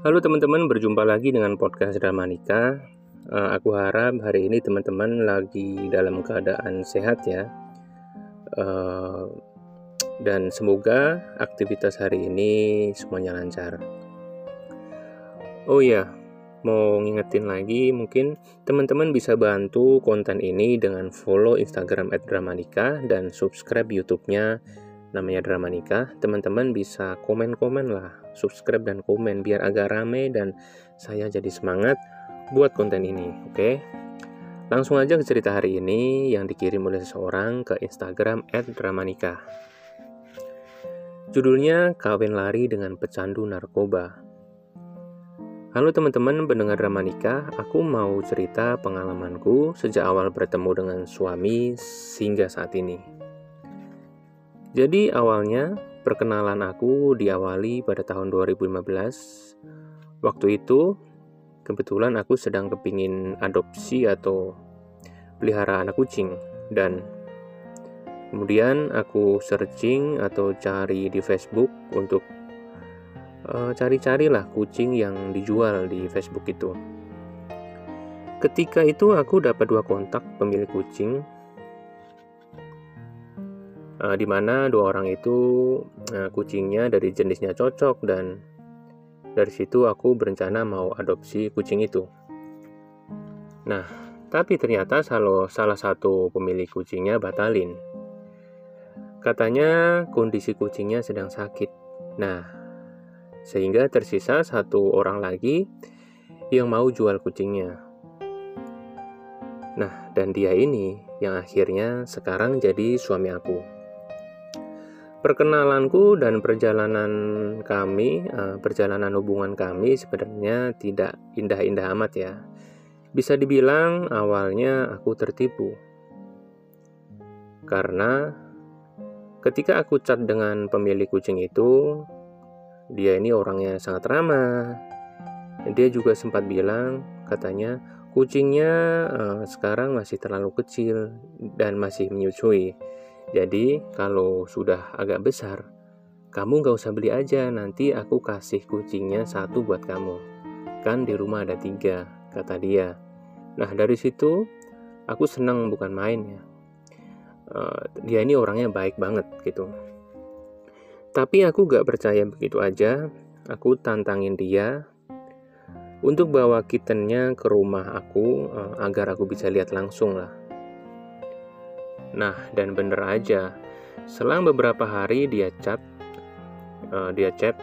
Halo teman-teman, berjumpa lagi dengan podcast Dramanika. Uh, aku harap hari ini teman-teman lagi dalam keadaan sehat ya. Uh, dan semoga aktivitas hari ini semuanya lancar. Oh ya, mau ngingetin lagi mungkin teman-teman bisa bantu konten ini dengan follow Instagram @dramanika dan subscribe YouTube-nya namanya Dramanika. Teman-teman bisa komen-komen lah subscribe dan komen biar agak rame dan saya jadi semangat buat konten ini, oke? Okay? Langsung aja ke cerita hari ini yang dikirim oleh seseorang ke Instagram @dramanika. Judulnya Kawin Lari dengan Pecandu Narkoba. Halo teman-teman pendengar Dramanika, aku mau cerita pengalamanku sejak awal bertemu dengan suami hingga saat ini. Jadi awalnya Perkenalan aku diawali pada tahun 2015. Waktu itu, kebetulan aku sedang kepingin adopsi atau pelihara anak kucing. Dan kemudian aku searching atau cari di Facebook untuk uh, cari-carilah kucing yang dijual di Facebook itu. Ketika itu aku dapat dua kontak pemilik kucing uh, di mana dua orang itu uh, kucingnya dari jenisnya cocok dan dari situ aku berencana mau adopsi kucing itu. Nah, tapi ternyata salah, salah satu pemilik kucingnya batalin. Katanya kondisi kucingnya sedang sakit. Nah, sehingga tersisa satu orang lagi yang mau jual kucingnya. Nah, dan dia ini yang akhirnya sekarang jadi suami aku. Perkenalanku dan perjalanan kami, uh, perjalanan hubungan kami sebenarnya tidak indah-indah amat ya. Bisa dibilang awalnya aku tertipu. Karena ketika aku chat dengan pemilik kucing itu, dia ini orangnya sangat ramah. Dia juga sempat bilang, katanya kucingnya uh, sekarang masih terlalu kecil dan masih menyusui jadi kalau sudah agak besar, kamu gak usah beli aja, nanti aku kasih kucingnya satu buat kamu. Kan di rumah ada tiga, kata dia. Nah dari situ aku senang bukan main ya. Uh, dia ini orangnya baik banget gitu. Tapi aku gak percaya begitu aja. Aku tantangin dia untuk bawa kittennya ke rumah aku uh, agar aku bisa lihat langsung lah Nah, dan bener aja, selang beberapa hari dia chat, uh, dia chat,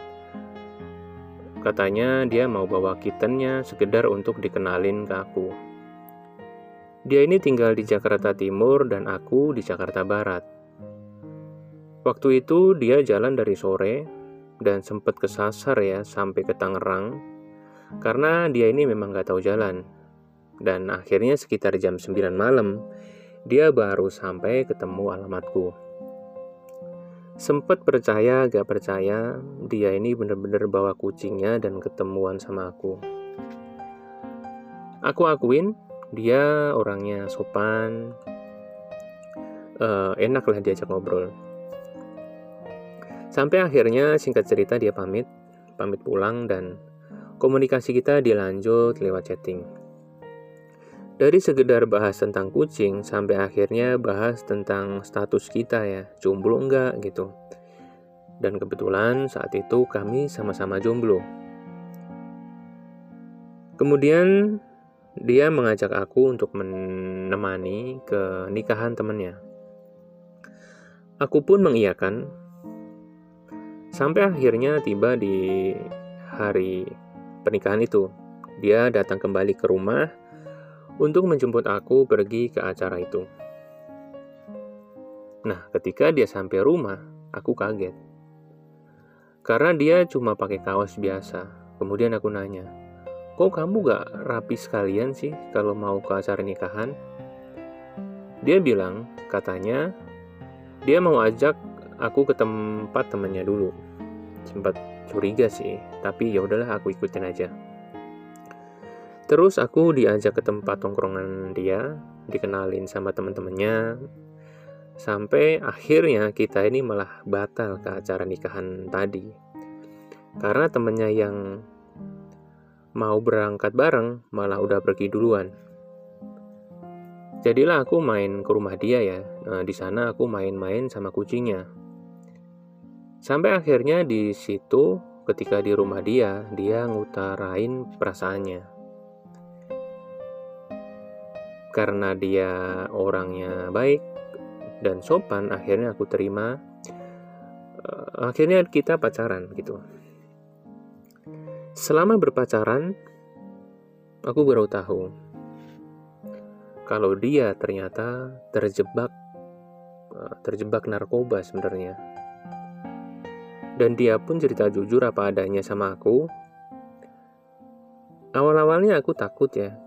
katanya dia mau bawa kittennya sekedar untuk dikenalin ke aku. Dia ini tinggal di Jakarta Timur dan aku di Jakarta Barat. Waktu itu dia jalan dari sore dan sempat kesasar ya sampai ke Tangerang karena dia ini memang gak tahu jalan. Dan akhirnya sekitar jam 9 malam, dia baru sampai ketemu alamatku. Sempet percaya gak percaya, dia ini bener-bener bawa kucingnya dan ketemuan sama aku. Aku akuin, dia orangnya sopan, uh, enak lah diajak ngobrol. Sampai akhirnya singkat cerita dia pamit, pamit pulang dan komunikasi kita dilanjut lewat chatting. Dari sekedar bahas tentang kucing sampai akhirnya bahas tentang status kita ya, jomblo enggak gitu. Dan kebetulan saat itu kami sama-sama jomblo. Kemudian dia mengajak aku untuk menemani ke nikahan temannya. Aku pun mengiyakan. Sampai akhirnya tiba di hari pernikahan itu. Dia datang kembali ke rumah untuk menjemput aku pergi ke acara itu. Nah, ketika dia sampai rumah, aku kaget. Karena dia cuma pakai kaos biasa. Kemudian aku nanya, kok kamu gak rapi sekalian sih kalau mau ke acara nikahan? Dia bilang, katanya, dia mau ajak aku ke tempat temannya dulu. Sempat curiga sih, tapi ya udahlah aku ikutin aja. Terus aku diajak ke tempat tongkrongan dia, dikenalin sama teman-temannya, sampai akhirnya kita ini malah batal ke acara nikahan tadi. Karena temennya yang mau berangkat bareng malah udah pergi duluan. Jadilah aku main ke rumah dia ya. Nah, di sana aku main-main sama kucingnya. Sampai akhirnya di situ ketika di rumah dia, dia ngutarain perasaannya. Karena dia orangnya baik dan sopan, akhirnya aku terima. Uh, akhirnya kita pacaran gitu. Selama berpacaran, aku baru tahu kalau dia ternyata terjebak eh, terjebak narkoba sebenarnya. Dan dia pun cerita jujur apa adanya sama aku. Awal-awalnya aku takut ya.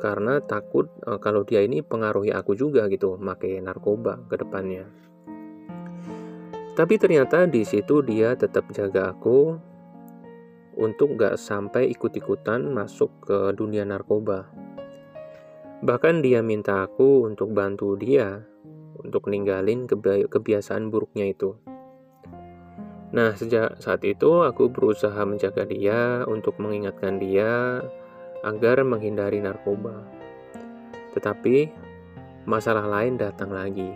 Karena takut eh, kalau dia ini pengaruhi aku juga gitu, pakai narkoba ke depannya. Tapi ternyata di situ dia tetap jaga aku untuk gak sampai ikut-ikutan masuk ke dunia narkoba. Bahkan dia minta aku untuk bantu dia untuk ninggalin kebiasaan buruknya itu. Nah, sejak saat itu aku berusaha menjaga dia untuk mengingatkan dia agar menghindari narkoba. Tetapi masalah lain datang lagi.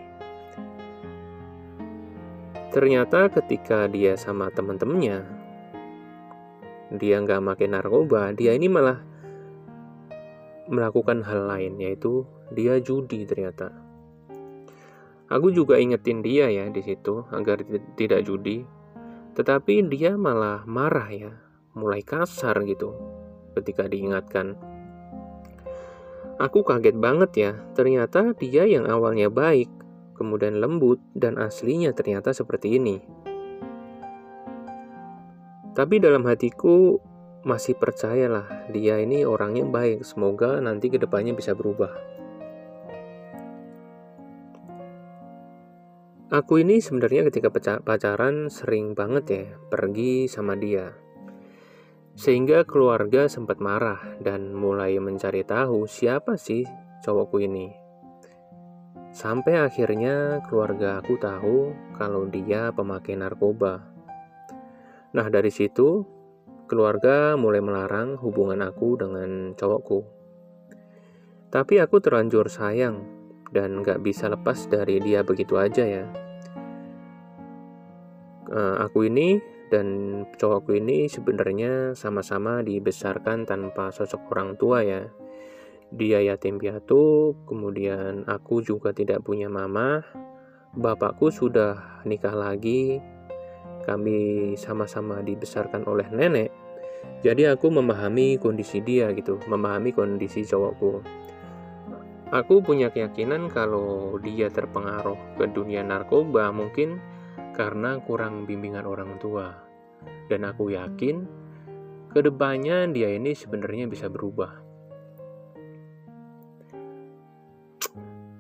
Ternyata ketika dia sama teman-temannya, dia nggak makin narkoba, dia ini malah melakukan hal lain, yaitu dia judi ternyata. Aku juga ingetin dia ya di situ agar tidak judi, tetapi dia malah marah ya, mulai kasar gitu ketika diingatkan. Aku kaget banget ya, ternyata dia yang awalnya baik, kemudian lembut, dan aslinya ternyata seperti ini. Tapi dalam hatiku masih percayalah dia ini orangnya baik. Semoga nanti ke depannya bisa berubah. Aku ini sebenarnya ketika pacaran sering banget ya pergi sama dia. Sehingga keluarga sempat marah dan mulai mencari tahu siapa sih cowokku ini. Sampai akhirnya keluarga aku tahu kalau dia pemakai narkoba. Nah dari situ keluarga mulai melarang hubungan aku dengan cowokku. Tapi aku terlanjur sayang dan gak bisa lepas dari dia begitu aja ya. Uh, aku ini dan cowokku ini sebenarnya sama-sama dibesarkan tanpa sosok orang tua ya. Dia yatim piatu, kemudian aku juga tidak punya mama. Bapakku sudah nikah lagi kami sama-sama dibesarkan oleh nenek, jadi aku memahami kondisi dia gitu, memahami kondisi cowokku. Aku punya keyakinan kalau dia terpengaruh ke dunia narkoba mungkin karena kurang bimbingan orang tua. Dan aku yakin ke depannya dia ini sebenarnya bisa berubah.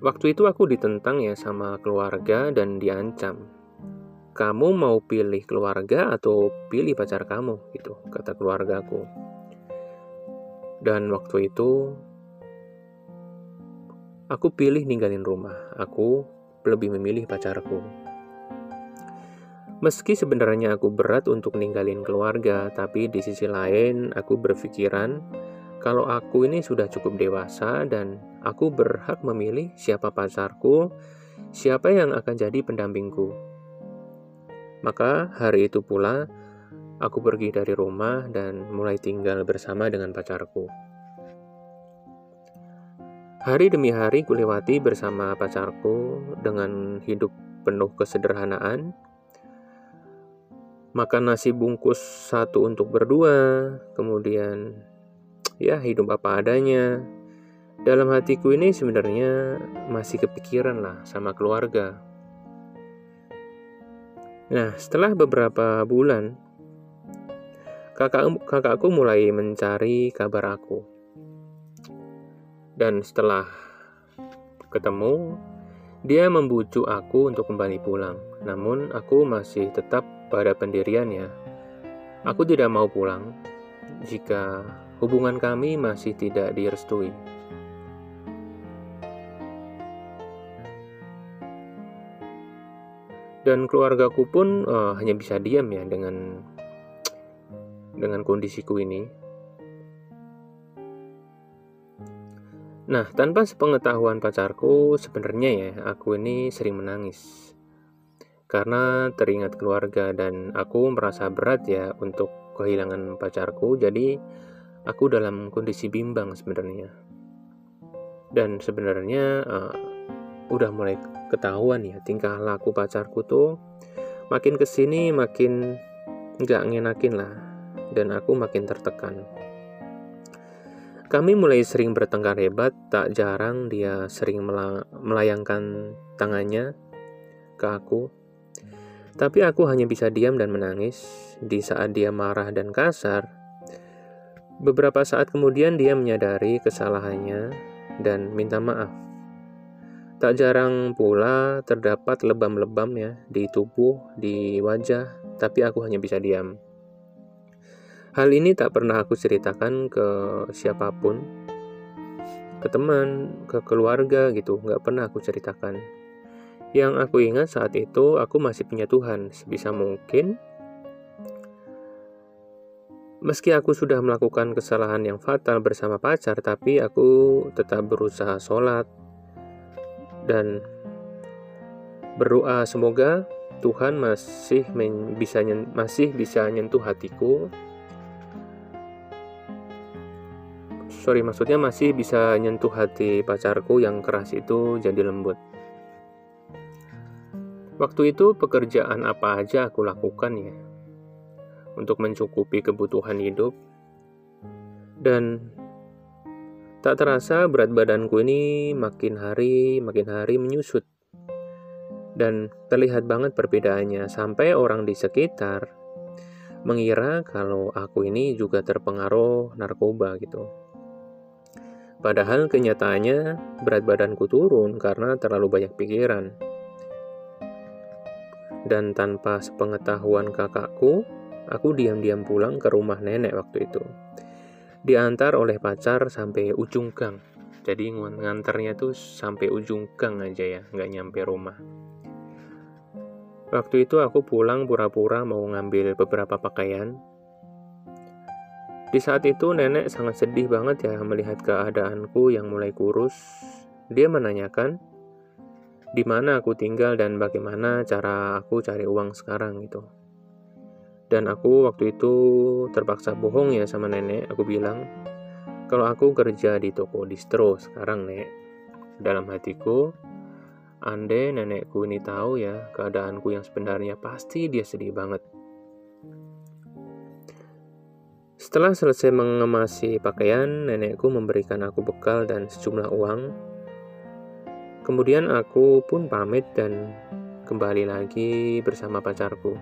Waktu itu aku ditentang ya sama keluarga dan diancam. Kamu mau pilih keluarga atau pilih pacar kamu? Gitu kata keluargaku dan waktu itu aku pilih ninggalin rumah. Aku lebih memilih pacarku Meski sebenarnya aku berat untuk ninggalin keluarga, tapi di sisi lain aku berpikiran kalau aku ini sudah cukup dewasa dan aku berhak memilih siapa pacarku, siapa yang akan jadi pendampingku. Maka hari itu pula aku pergi dari rumah dan mulai tinggal bersama dengan pacarku. Hari demi hari kulewati bersama pacarku dengan hidup penuh kesederhanaan. Makan nasi bungkus satu untuk berdua, kemudian ya hidup apa adanya. Dalam hatiku ini sebenarnya masih kepikiran lah sama keluarga. Nah, setelah beberapa bulan, kakak, kakakku mulai mencari kabar aku. Dan setelah ketemu, dia membujuk aku untuk kembali pulang. Namun, aku masih tetap pada pendiriannya, aku tidak mau pulang jika hubungan kami masih tidak direstui. Dan keluargaku pun uh, hanya bisa diam ya dengan dengan kondisiku ini. Nah, tanpa sepengetahuan pacarku, sebenarnya ya, aku ini sering menangis. Karena teringat keluarga dan aku merasa berat ya untuk kehilangan pacarku, jadi aku dalam kondisi bimbang sebenarnya. Dan sebenarnya uh, udah mulai ketahuan ya tingkah laku pacarku tuh makin ke sini makin nggak ngenakin lah dan aku makin tertekan. Kami mulai sering bertengkar hebat, tak jarang dia sering melayangkan tangannya ke aku. Tapi aku hanya bisa diam dan menangis di saat dia marah dan kasar. Beberapa saat kemudian dia menyadari kesalahannya dan minta maaf. Tak jarang pula terdapat lebam-lebam ya di tubuh, di wajah, tapi aku hanya bisa diam. Hal ini tak pernah aku ceritakan ke siapa pun, ke teman, ke keluarga gitu, nggak pernah aku ceritakan. Yang aku ingat saat itu, aku masih punya Tuhan sebisa mungkin. Meski aku sudah melakukan kesalahan yang fatal bersama pacar, tapi aku tetap berusaha sholat dan berdoa semoga Tuhan masih bisa masih bisa nyentuh hatiku sorry maksudnya masih bisa nyentuh hati pacarku yang keras itu jadi lembut waktu itu pekerjaan apa aja aku lakukan ya untuk mencukupi kebutuhan hidup dan tak terasa berat badanku ini makin hari makin hari menyusut dan terlihat banget perbedaannya sampai orang di sekitar mengira kalau aku ini juga terpengaruh narkoba gitu. Padahal kenyataannya berat badanku turun karena terlalu banyak pikiran. Dan tanpa sepengetahuan kakakku, aku diam-diam pulang ke rumah nenek waktu itu. Diantar oleh pacar sampai ujung gang. Jadi ngantarnya tuh sampai ujung gang aja ya, nggak nyampe rumah. Waktu itu aku pulang pura-pura mau ngambil beberapa pakaian, di saat itu nenek sangat sedih banget ya melihat keadaanku yang mulai kurus. Dia menanyakan di mana aku tinggal dan bagaimana cara aku cari uang sekarang gitu. Dan aku waktu itu terpaksa bohong ya sama nenek. Aku bilang kalau aku kerja di toko distro sekarang nek. Dalam hatiku, andai nenekku ini tahu ya keadaanku yang sebenarnya pasti dia sedih banget. Setelah selesai mengemasi pakaian, nenekku memberikan aku bekal dan sejumlah uang. Kemudian aku pun pamit dan kembali lagi bersama pacarku.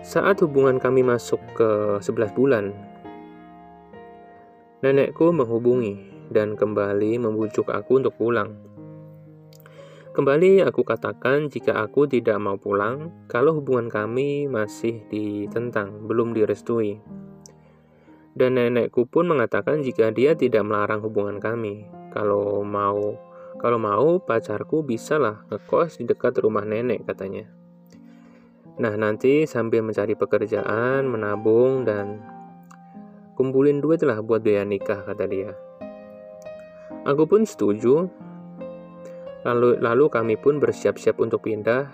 Saat hubungan kami masuk ke 11 bulan, nenekku menghubungi dan kembali membujuk aku untuk pulang. Kembali aku katakan jika aku tidak mau pulang, kalau hubungan kami masih ditentang, belum direstui. Dan nenekku pun mengatakan jika dia tidak melarang hubungan kami, kalau mau kalau mau pacarku bisalah ngekos di dekat rumah nenek katanya. Nah, nanti sambil mencari pekerjaan, menabung dan kumpulin duit lah buat biaya nikah kata dia. Aku pun setuju Lalu, lalu kami pun bersiap-siap untuk pindah.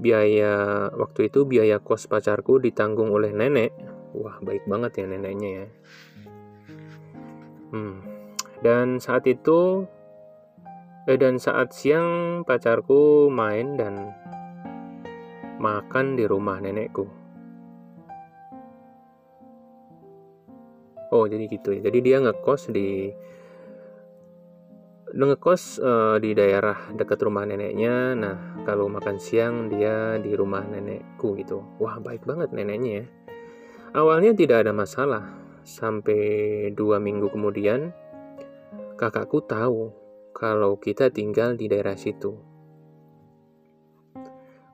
Biaya waktu itu biaya kos pacarku ditanggung oleh nenek. Wah, baik banget ya neneknya ya. Hmm. Dan saat itu eh, dan saat siang pacarku main dan makan di rumah nenekku. Oh, jadi gitu ya. Jadi dia ngekos di ngekos uh, di daerah dekat rumah neneknya. Nah, kalau makan siang dia di rumah nenekku gitu. Wah, baik banget neneknya ya. Awalnya tidak ada masalah. Sampai dua minggu kemudian, kakakku tahu kalau kita tinggal di daerah situ.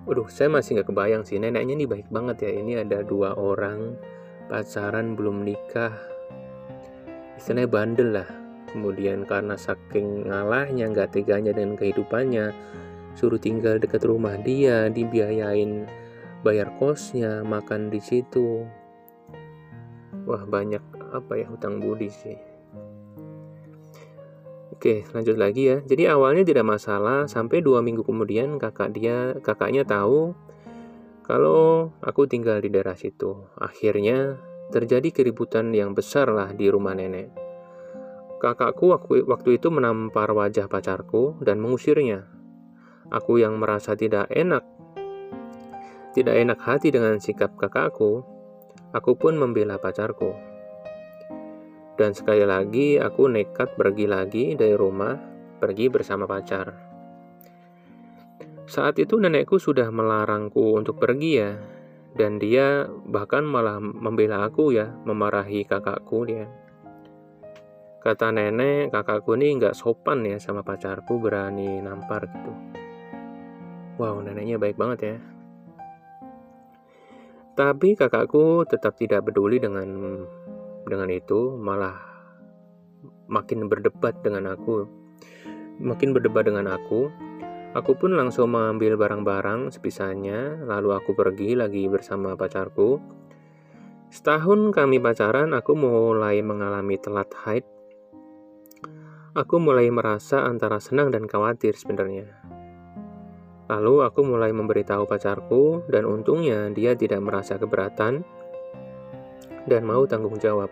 Waduh, saya masih nggak kebayang sih. Neneknya ini baik banget ya. Ini ada dua orang pacaran belum nikah. Istilahnya bandel lah kemudian karena saking ngalahnya nggak teganya dengan kehidupannya suruh tinggal dekat rumah dia dibiayain bayar kosnya makan di situ wah banyak apa ya hutang budi sih Oke, lanjut lagi ya. Jadi awalnya tidak masalah, sampai dua minggu kemudian kakak dia, kakaknya tahu kalau aku tinggal di daerah situ. Akhirnya terjadi keributan yang besar lah di rumah nenek. Kakakku waktu itu menampar wajah pacarku dan mengusirnya. Aku yang merasa tidak enak, tidak enak hati dengan sikap kakakku, aku pun membela pacarku. Dan sekali lagi aku nekat pergi lagi dari rumah, pergi bersama pacar. Saat itu nenekku sudah melarangku untuk pergi ya, dan dia bahkan malah membela aku ya, memarahi kakakku dia. Kata nenek, kakakku ini nggak sopan ya sama pacarku berani nampar gitu. Wow, neneknya baik banget ya. Tapi kakakku tetap tidak peduli dengan dengan itu malah makin berdebat dengan aku. Makin berdebat dengan aku, aku pun langsung mengambil barang-barang sepisahnya, lalu aku pergi lagi bersama pacarku. Setahun kami pacaran, aku mulai mengalami telat haid. Aku mulai merasa antara senang dan khawatir sebenarnya. Lalu aku mulai memberitahu pacarku dan untungnya dia tidak merasa keberatan dan mau tanggung jawab.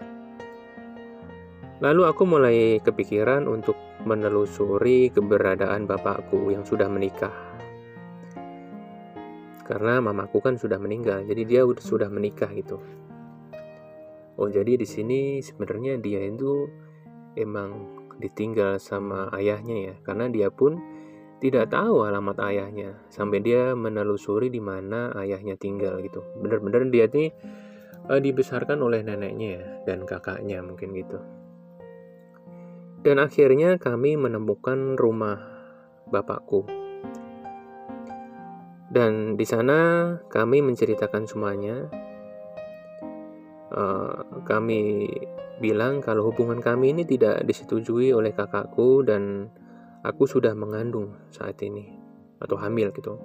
Lalu aku mulai kepikiran untuk menelusuri keberadaan bapakku yang sudah menikah. Karena mamaku kan sudah meninggal, jadi dia sudah menikah gitu. Oh, jadi di sini sebenarnya dia itu emang ditinggal sama ayahnya ya, karena dia pun tidak tahu alamat ayahnya sampai dia menelusuri di mana ayahnya tinggal gitu. Bener-bener dia nih uh, dibesarkan oleh neneknya ya, dan kakaknya mungkin gitu. Dan akhirnya kami menemukan rumah bapakku. Dan di sana kami menceritakan semuanya. Uh, kami bilang kalau hubungan kami ini tidak disetujui oleh kakakku dan aku sudah mengandung saat ini atau hamil gitu.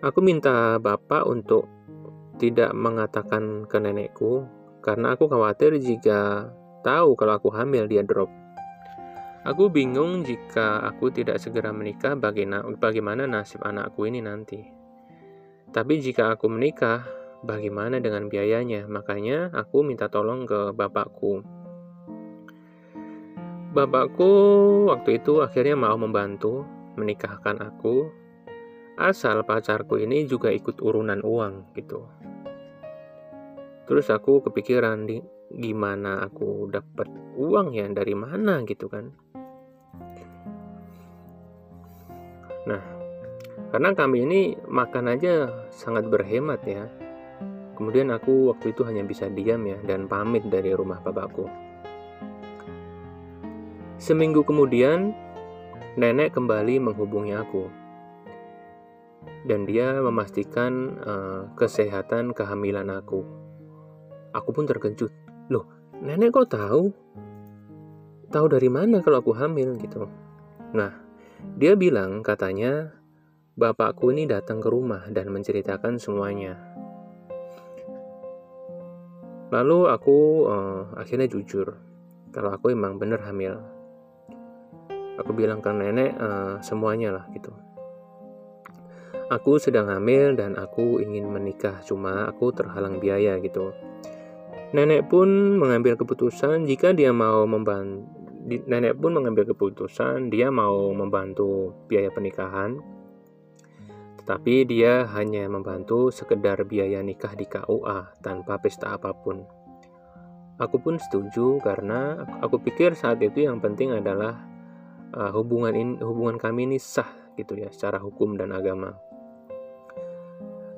Aku minta bapak untuk tidak mengatakan ke nenekku karena aku khawatir jika tahu kalau aku hamil dia drop. Aku bingung jika aku tidak segera menikah bagaimana nasib anakku ini nanti. Tapi jika aku menikah, bagaimana dengan biayanya? Makanya aku minta tolong ke bapakku. Bapakku waktu itu akhirnya mau membantu menikahkan aku asal pacarku ini juga ikut urunan uang gitu. Terus aku kepikiran di gimana aku dapat uang ya dari mana gitu kan. Nah, karena kami ini makan aja sangat berhemat ya. Kemudian aku waktu itu hanya bisa diam ya dan pamit dari rumah bapakku. Seminggu kemudian, nenek kembali menghubungi aku. Dan dia memastikan uh, kesehatan kehamilan aku Aku pun terkejut. Loh, nenek kok tahu? Tahu dari mana kalau aku hamil gitu? Nah, dia bilang katanya bapakku ini datang ke rumah dan menceritakan semuanya. Lalu aku uh, akhirnya jujur kalau aku emang bener hamil. Aku bilang ke nenek uh, semuanya lah gitu. Aku sedang hamil dan aku ingin menikah, cuma aku terhalang biaya gitu. Nenek pun mengambil keputusan jika dia mau membantu nenek pun mengambil keputusan dia mau membantu biaya pernikahan tetapi dia hanya membantu sekedar biaya nikah di KUA tanpa pesta apa pun. Aku pun setuju karena aku pikir saat itu yang penting adalah uh, hubungan in, hubungan kami ini sah gitu ya secara hukum dan agama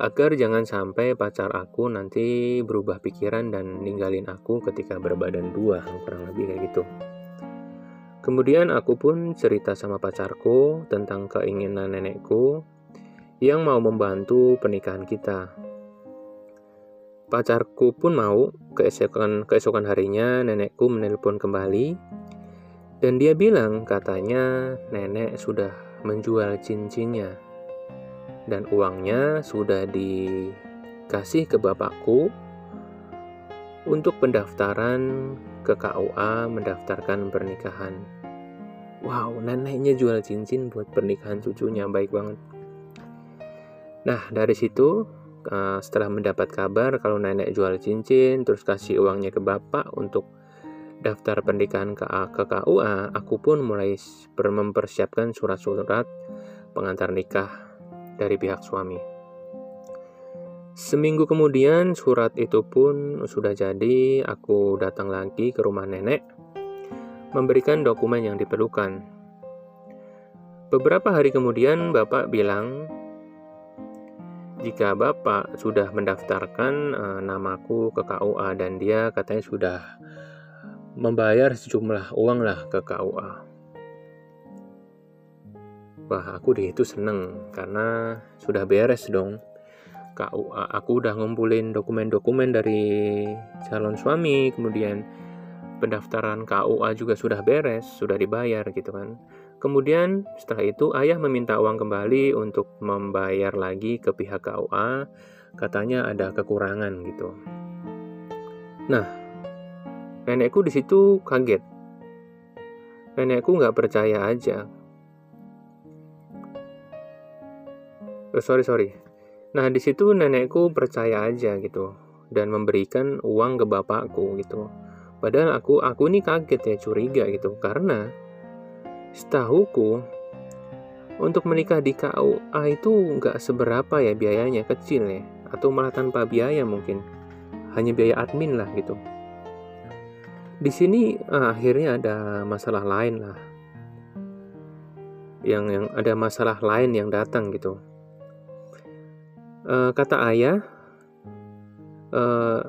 agar jangan sampai pacar aku nanti berubah pikiran dan ninggalin aku ketika berbadan dua, kurang lebih kayak gitu. Kemudian aku pun cerita sama pacarku tentang keinginan nenekku yang mau membantu pernikahan kita. Pacarku pun mau, keesokan, keesokan harinya nenekku menelpon kembali dan dia bilang katanya nenek sudah menjual cincinnya dan uangnya sudah dikasih ke bapakku untuk pendaftaran ke KUA mendaftarkan pernikahan. Wow, neneknya jual cincin buat pernikahan cucunya, baik banget. Nah, dari situ eh, setelah mendapat kabar kalau nenek jual cincin, terus kasih uangnya ke bapak untuk daftar pernikahan ke, KUA, aku pun mulai mempersiapkan surat-surat pengantar nikah dari pihak suami. Seminggu kemudian surat itu pun sudah jadi, aku datang lagi ke rumah nenek memberikan dokumen yang diperlukan. Beberapa hari kemudian bapak bilang jika bapak sudah mendaftarkan uh, namaku ke KUA dan dia katanya sudah membayar sejumlah uang lah ke KUA. Wah, aku deh itu seneng karena sudah beres dong. KUA, aku udah ngumpulin dokumen-dokumen dari calon suami, kemudian pendaftaran KUA juga sudah beres, sudah dibayar gitu kan. Kemudian setelah itu ayah meminta uang kembali untuk membayar lagi ke pihak KUA, katanya ada kekurangan gitu. Nah, nenekku di situ kaget. Nenekku nggak percaya aja. Oh, sorry sorry. Nah di situ nenekku percaya aja gitu dan memberikan uang ke bapakku gitu. Padahal aku aku ini kaget ya curiga gitu. Karena setahuku untuk menikah di KUA itu nggak seberapa ya biayanya kecil ya. Atau malah tanpa biaya mungkin. Hanya biaya admin lah gitu di sini ah, akhirnya ada masalah lain lah. Yang yang ada masalah lain yang datang gitu. Uh, kata ayah uh,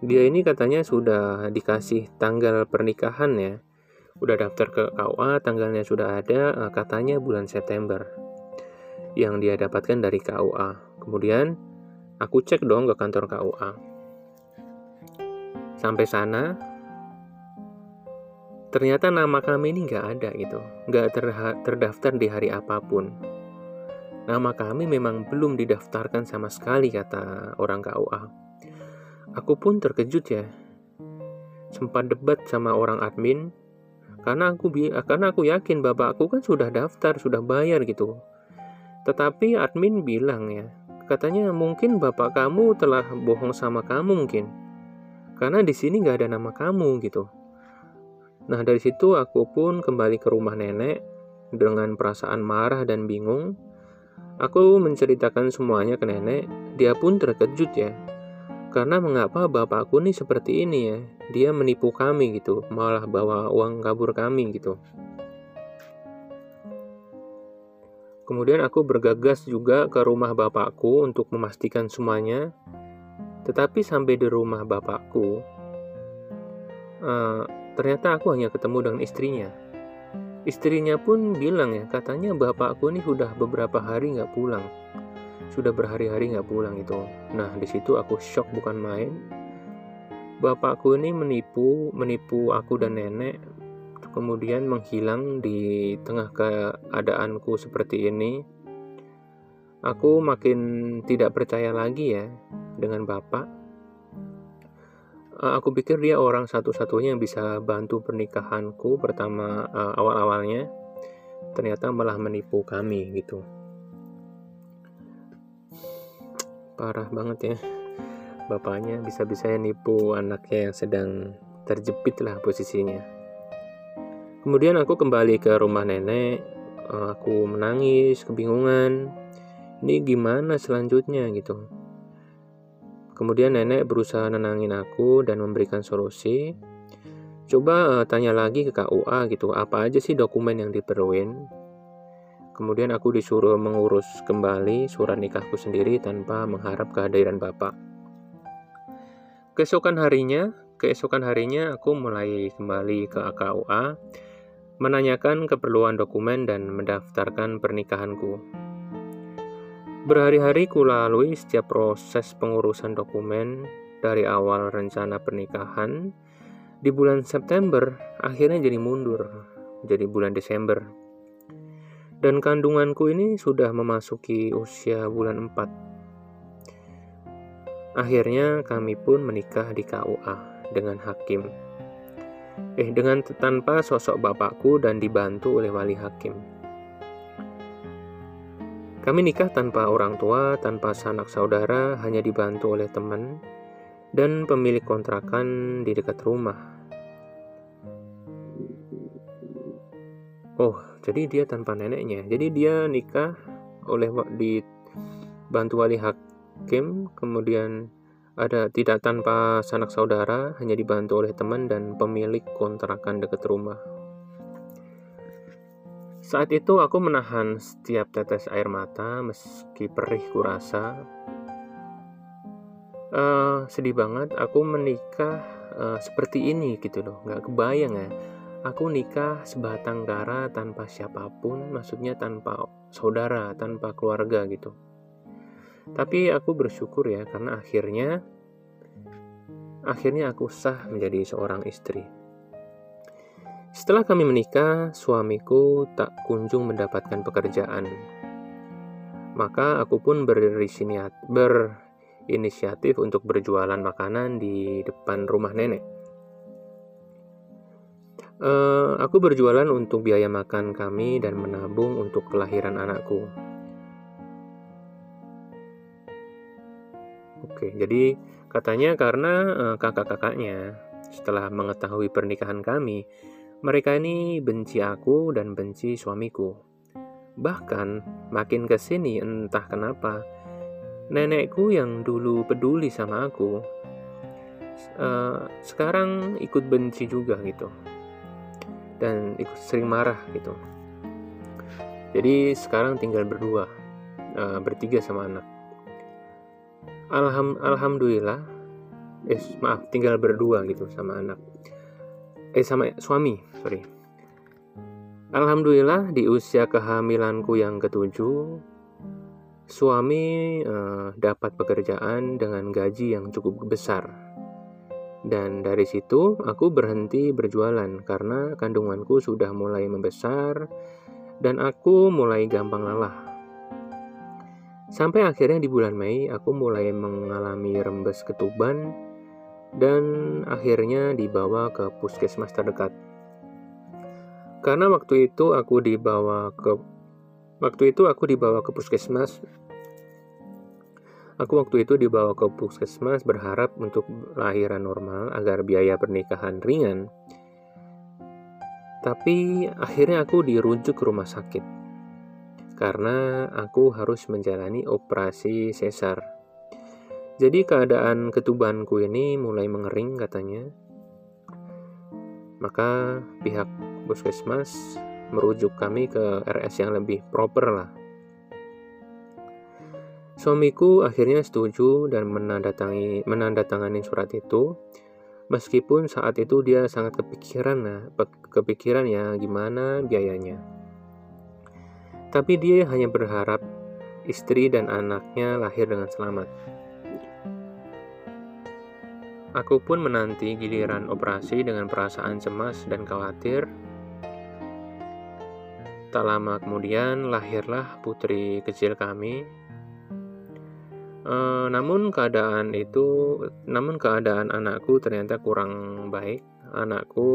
dia ini katanya sudah dikasih tanggal pernikahan ya. Udah daftar ke KUA tanggalnya sudah ada uh, katanya bulan September yang dia dapatkan dari KUA kemudian aku cek dong ke kantor KUA sampai sana ternyata nama kami ini nggak ada gitu nggak terdaftar di hari apa pun Nama kami memang belum didaftarkan sama sekali, kata orang KUA. Aku pun terkejut ya. Sempat debat sama orang admin, karena aku karena aku yakin bapakku kan sudah daftar, sudah bayar gitu. Tetapi admin bilang ya, katanya mungkin bapak kamu telah bohong sama kamu mungkin. Karena di sini nggak ada nama kamu gitu. Nah dari situ aku pun kembali ke rumah nenek dengan perasaan marah dan bingung Aku menceritakan semuanya ke nenek, dia pun terkejut ya. Karena mengapa bapakku nih seperti ini ya? Dia menipu kami gitu, malah bawa uang kabur kami gitu. Kemudian aku bergegas juga ke rumah bapakku untuk memastikan semuanya. Tetapi sampai di rumah bapakku, uh, ternyata aku hanya ketemu dengan istrinya. Istrinya pun bilang ya, katanya bapakku ini sudah beberapa hari nggak pulang. Sudah berhari-hari nggak pulang itu. Nah, di situ aku shock bukan main. Bapakku ini menipu, menipu aku dan nenek, kemudian menghilang di tengah keadaanku seperti ini. Aku makin tidak percaya lagi ya dengan bapak. Uh, aku pikir dia orang satu-satunya yang bisa bantu pernikahanku pertama uh, awal-awalnya. Ternyata malah menipu kami gitu. Parah banget ya. Bapaknya bisa-bisa nipu anaknya yang sedang terjepit lah posisinya. Kemudian aku kembali ke rumah nenek. Aku menangis kebingungan ini gimana selanjutnya gitu Kemudian nenek berusaha nenangin aku dan memberikan solusi. Coba uh, tanya lagi ke KUA gitu, apa aja sih dokumen yang diperluin. Kemudian aku disuruh mengurus kembali surat nikahku sendiri tanpa mengharap kehadiran bapak. Keesokan harinya, keesokan harinya aku mulai kembali ke KUA, menanyakan keperluan dokumen dan mendaftarkan pernikahanku. Berhari-hari kulalui setiap proses pengurusan dokumen dari awal rencana pernikahan. Di bulan September, akhirnya jadi mundur, jadi bulan Desember. Dan kandunganku ini sudah memasuki usia bulan 4. Akhirnya kami pun menikah di KUA dengan hakim. Eh, dengan tanpa sosok bapakku dan dibantu oleh wali hakim. Kami nikah tanpa orang tua, tanpa sanak saudara, hanya dibantu oleh teman dan pemilik kontrakan di dekat rumah. Oh, jadi dia tanpa neneknya. Jadi dia nikah oleh dibantu wali hakim kemudian ada tidak tanpa sanak saudara, hanya dibantu oleh teman dan pemilik kontrakan dekat rumah. Saat itu aku menahan setiap tetes air mata meski perih kurasa. Uh, sedih banget aku menikah uh, seperti ini gitu loh, nggak kebayang ya. Aku nikah sebatang kara tanpa siapa pun, maksudnya tanpa saudara, tanpa keluarga gitu. Tapi aku bersyukur ya karena akhirnya akhirnya aku sah menjadi seorang istri. Setelah kami menikah, suamiku tak kunjung mendapatkan pekerjaan. Maka aku pun berinisiatif untuk berjualan makanan di depan rumah nenek. Uh, aku berjualan untuk biaya makan kami dan menabung untuk kelahiran anakku. Oke, jadi katanya karena uh, kakak-kakaknya setelah mengetahui pernikahan kami, mereka ini benci aku dan benci suamiku. Bahkan makin ke sini entah kenapa, nenekku yang dulu peduli sama aku, uh, sekarang ikut benci juga gitu. Dan ikut sering marah gitu. Jadi sekarang tinggal berdua, uh, bertiga sama anak. Alham, alhamdulillah eh maaf tinggal berdua gitu sama anak eh sama suami sorry. Alhamdulillah di usia kehamilanku yang ketujuh suami eh, dapat pekerjaan dengan gaji yang cukup besar. Dan dari situ aku berhenti berjualan karena kandunganku sudah mulai membesar dan aku mulai gampang lelah. Sampai akhirnya di bulan Mei aku mulai mengalami rembes ketuban dan akhirnya dibawa ke puskesmas terdekat. Karena waktu itu aku dibawa ke waktu itu aku dibawa ke puskesmas Aku waktu itu dibawa ke puskesmas berharap untuk lahiran normal agar biaya pernikahan ringan. Tapi akhirnya aku dirujuk ke rumah sakit karena aku harus menjalani operasi sesar. Jadi keadaan ketubanku ini mulai mengering katanya. Maka pihak puskesmas merujuk kami ke RS yang lebih proper lah. Suamiku akhirnya setuju dan menandatangani, menandatangani surat itu. Meskipun saat itu dia sangat kepikiran nah, kepikiran ya gimana biayanya. Tapi dia hanya berharap istri dan anaknya lahir dengan selamat. Aku pun menanti giliran operasi dengan perasaan cemas dan khawatir. Tak lama kemudian lahirlah putri kecil kami. E, namun keadaan itu, namun keadaan anakku ternyata kurang baik. Anakku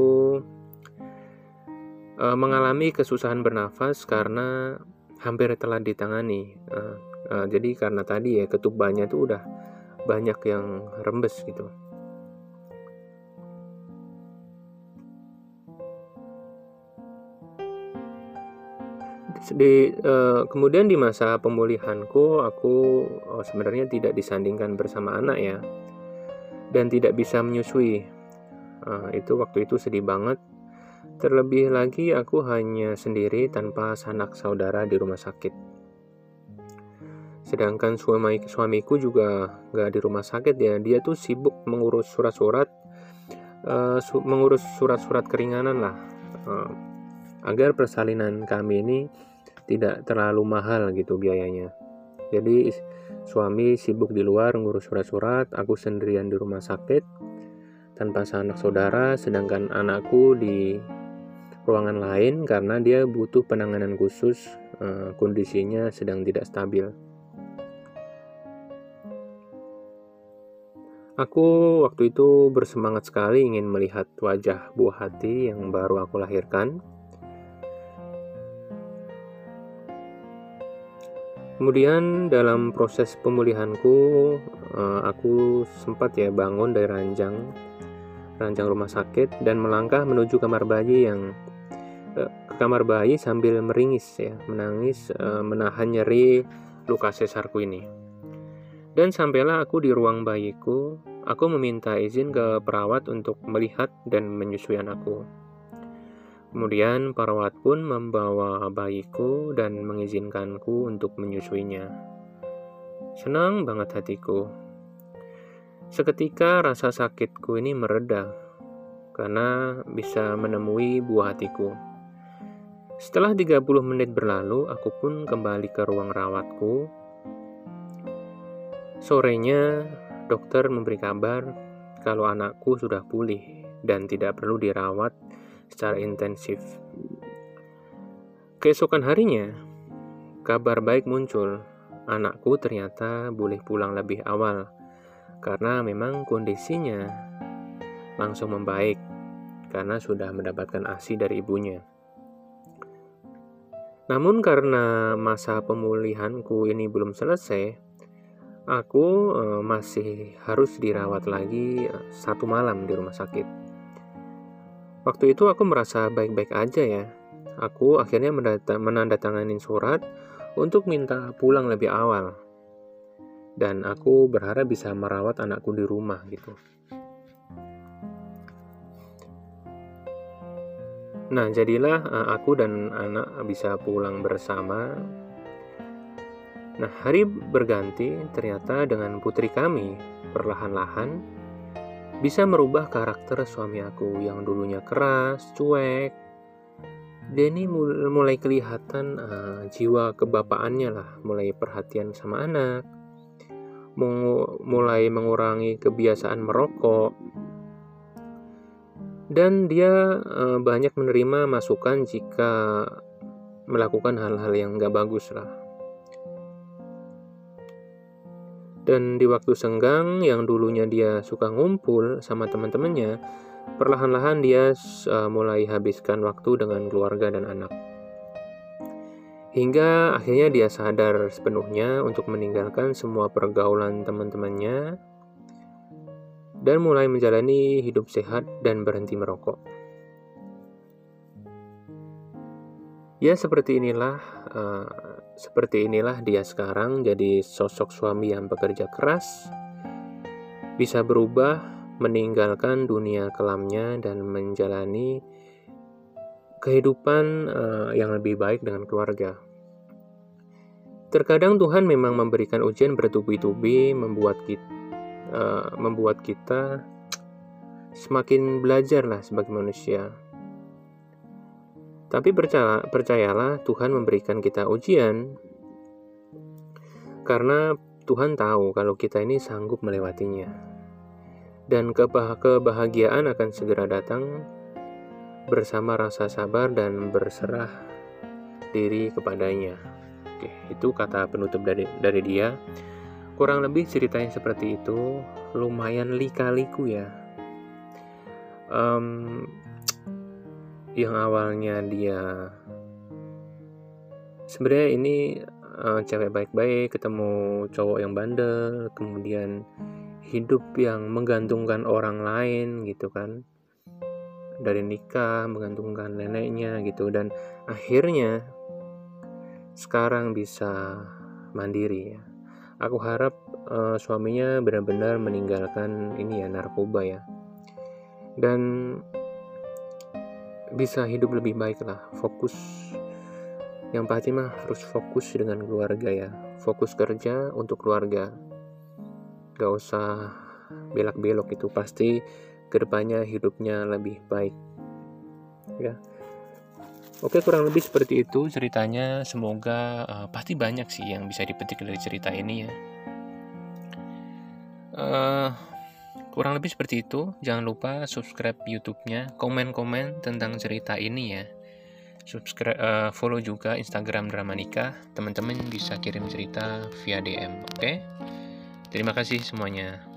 uh, mengalami kesusahan bernafas karena hampir telah ditangani. Uh, uh, jadi karena tadi ya ketubannya itu udah banyak yang rembes gitu. Di, uh, kemudian di masa pemulihanku aku oh, sebenarnya tidak disandingkan bersama anak ya. Dan tidak bisa menyusui. Uh, itu waktu itu sedih banget. Terlebih lagi aku hanya sendiri tanpa sanak saudara di rumah sakit. Sedangkan suami suamiku juga gak di rumah sakit ya, dia tuh sibuk mengurus surat-surat, uh, su mengurus surat-surat keringanan lah, uh, agar persalinan kami ini tidak terlalu mahal gitu biayanya. Jadi suami sibuk di luar ngurus surat-surat, aku sendirian di rumah sakit tanpa sanak saudara, sedangkan anakku di ruangan lain karena dia butuh penanganan khusus, uh, kondisinya sedang tidak stabil. Aku waktu itu bersemangat sekali ingin melihat wajah buah hati yang baru aku lahirkan. Kemudian dalam proses pemulihanku, eh, aku sempat ya bangun dari ranjang, ranjang rumah sakit dan melangkah menuju kamar bayi yang eh, ke kamar bayi sambil meringis ya, menangis, eh, menahan nyeri luka sesarku ini. Dan sampailah aku di ruang bayiku, aku meminta izin ke perawat untuk melihat dan menyusui anakku. Kemudian perawat pun membawa bayiku dan mengizinkanku untuk menyusuinya. Senang banget hatiku. Seketika rasa sakitku ini mereda karena bisa menemui buah hatiku. Setelah 30 menit berlalu, aku pun kembali ke ruang rawatku. Sorenya, dokter memberi kabar kalau anakku sudah pulih dan tidak perlu dirawat secara intensif. Keesokan harinya, kabar baik muncul. Anakku ternyata boleh pulang lebih awal karena memang kondisinya langsung membaik karena sudah mendapatkan ASI dari ibunya. Namun karena masa pemulihanku ini belum selesai, aku eh, masih harus dirawat lagi eh, satu malam di rumah sakit. Waktu itu aku merasa baik-baik aja ya. Aku akhirnya menandatangani surat untuk minta pulang lebih awal. Dan aku berharap bisa merawat anakku di rumah gitu. Nah, jadilah eh, aku dan anak bisa pulang bersama. Nah, hari berganti ternyata dengan putri kami perlahan-lahan bisa merubah karakter suami aku yang dulunya keras, cuek. Denny mulai kelihatan uh, jiwa kebapaannya lah, mulai perhatian sama anak, mulai mengurangi kebiasaan merokok, dan dia uh, banyak menerima masukan jika melakukan hal-hal yang gak bagus lah. Dan di waktu senggang yang dulunya dia suka ngumpul sama teman-temannya, perlahan-lahan dia uh, mulai habiskan waktu dengan keluarga dan anak. Hingga akhirnya dia sadar sepenuhnya untuk meninggalkan semua pergaulan teman-temannya dan mulai menjalani hidup sehat dan berhenti merokok. Ya, seperti inilah uh, seperti inilah dia sekarang jadi sosok suami yang bekerja keras, bisa berubah, meninggalkan dunia kelamnya dan menjalani kehidupan uh, yang lebih baik dengan keluarga. Terkadang Tuhan memang memberikan ujian bertubi-tubi membuat kita uh, membuat kita semakin belajar lah sebagai manusia tapi percaya, percayalah Tuhan memberikan kita ujian karena Tuhan tahu kalau kita ini sanggup melewatinya. Dan kebahagiaan akan segera datang bersama rasa sabar dan berserah diri kepadanya. Oke, itu kata penutup dari dari dia. Kurang lebih ceritanya seperti itu, lumayan lika-liku ya. Um, yang awalnya dia sebenarnya ini uh, cewek baik-baik ketemu cowok yang bandel kemudian hidup yang menggantungkan orang lain gitu kan. Dari nikah menggantungkan neneknya gitu dan akhirnya sekarang bisa mandiri ya. Aku harap uh, suaminya benar-benar meninggalkan ini ya narkoba ya. Dan bisa hidup lebih baik lah. Fokus. Yang pasti mah harus fokus dengan keluarga ya. Fokus kerja untuk keluarga. Gak usah belak-belok itu. Pasti ke depannya hidupnya lebih baik. Ya. Oke kurang lebih seperti itu ceritanya. Semoga uh, pasti banyak sih yang bisa dipetik dari cerita ini ya. Uh, Kurang lebih seperti itu. Jangan lupa subscribe YouTube-nya, komen-komen tentang cerita ini ya. Subscribe, uh, follow juga Instagram Drama Nikah. Teman-teman bisa kirim cerita via DM, oke? Okay? Terima kasih semuanya.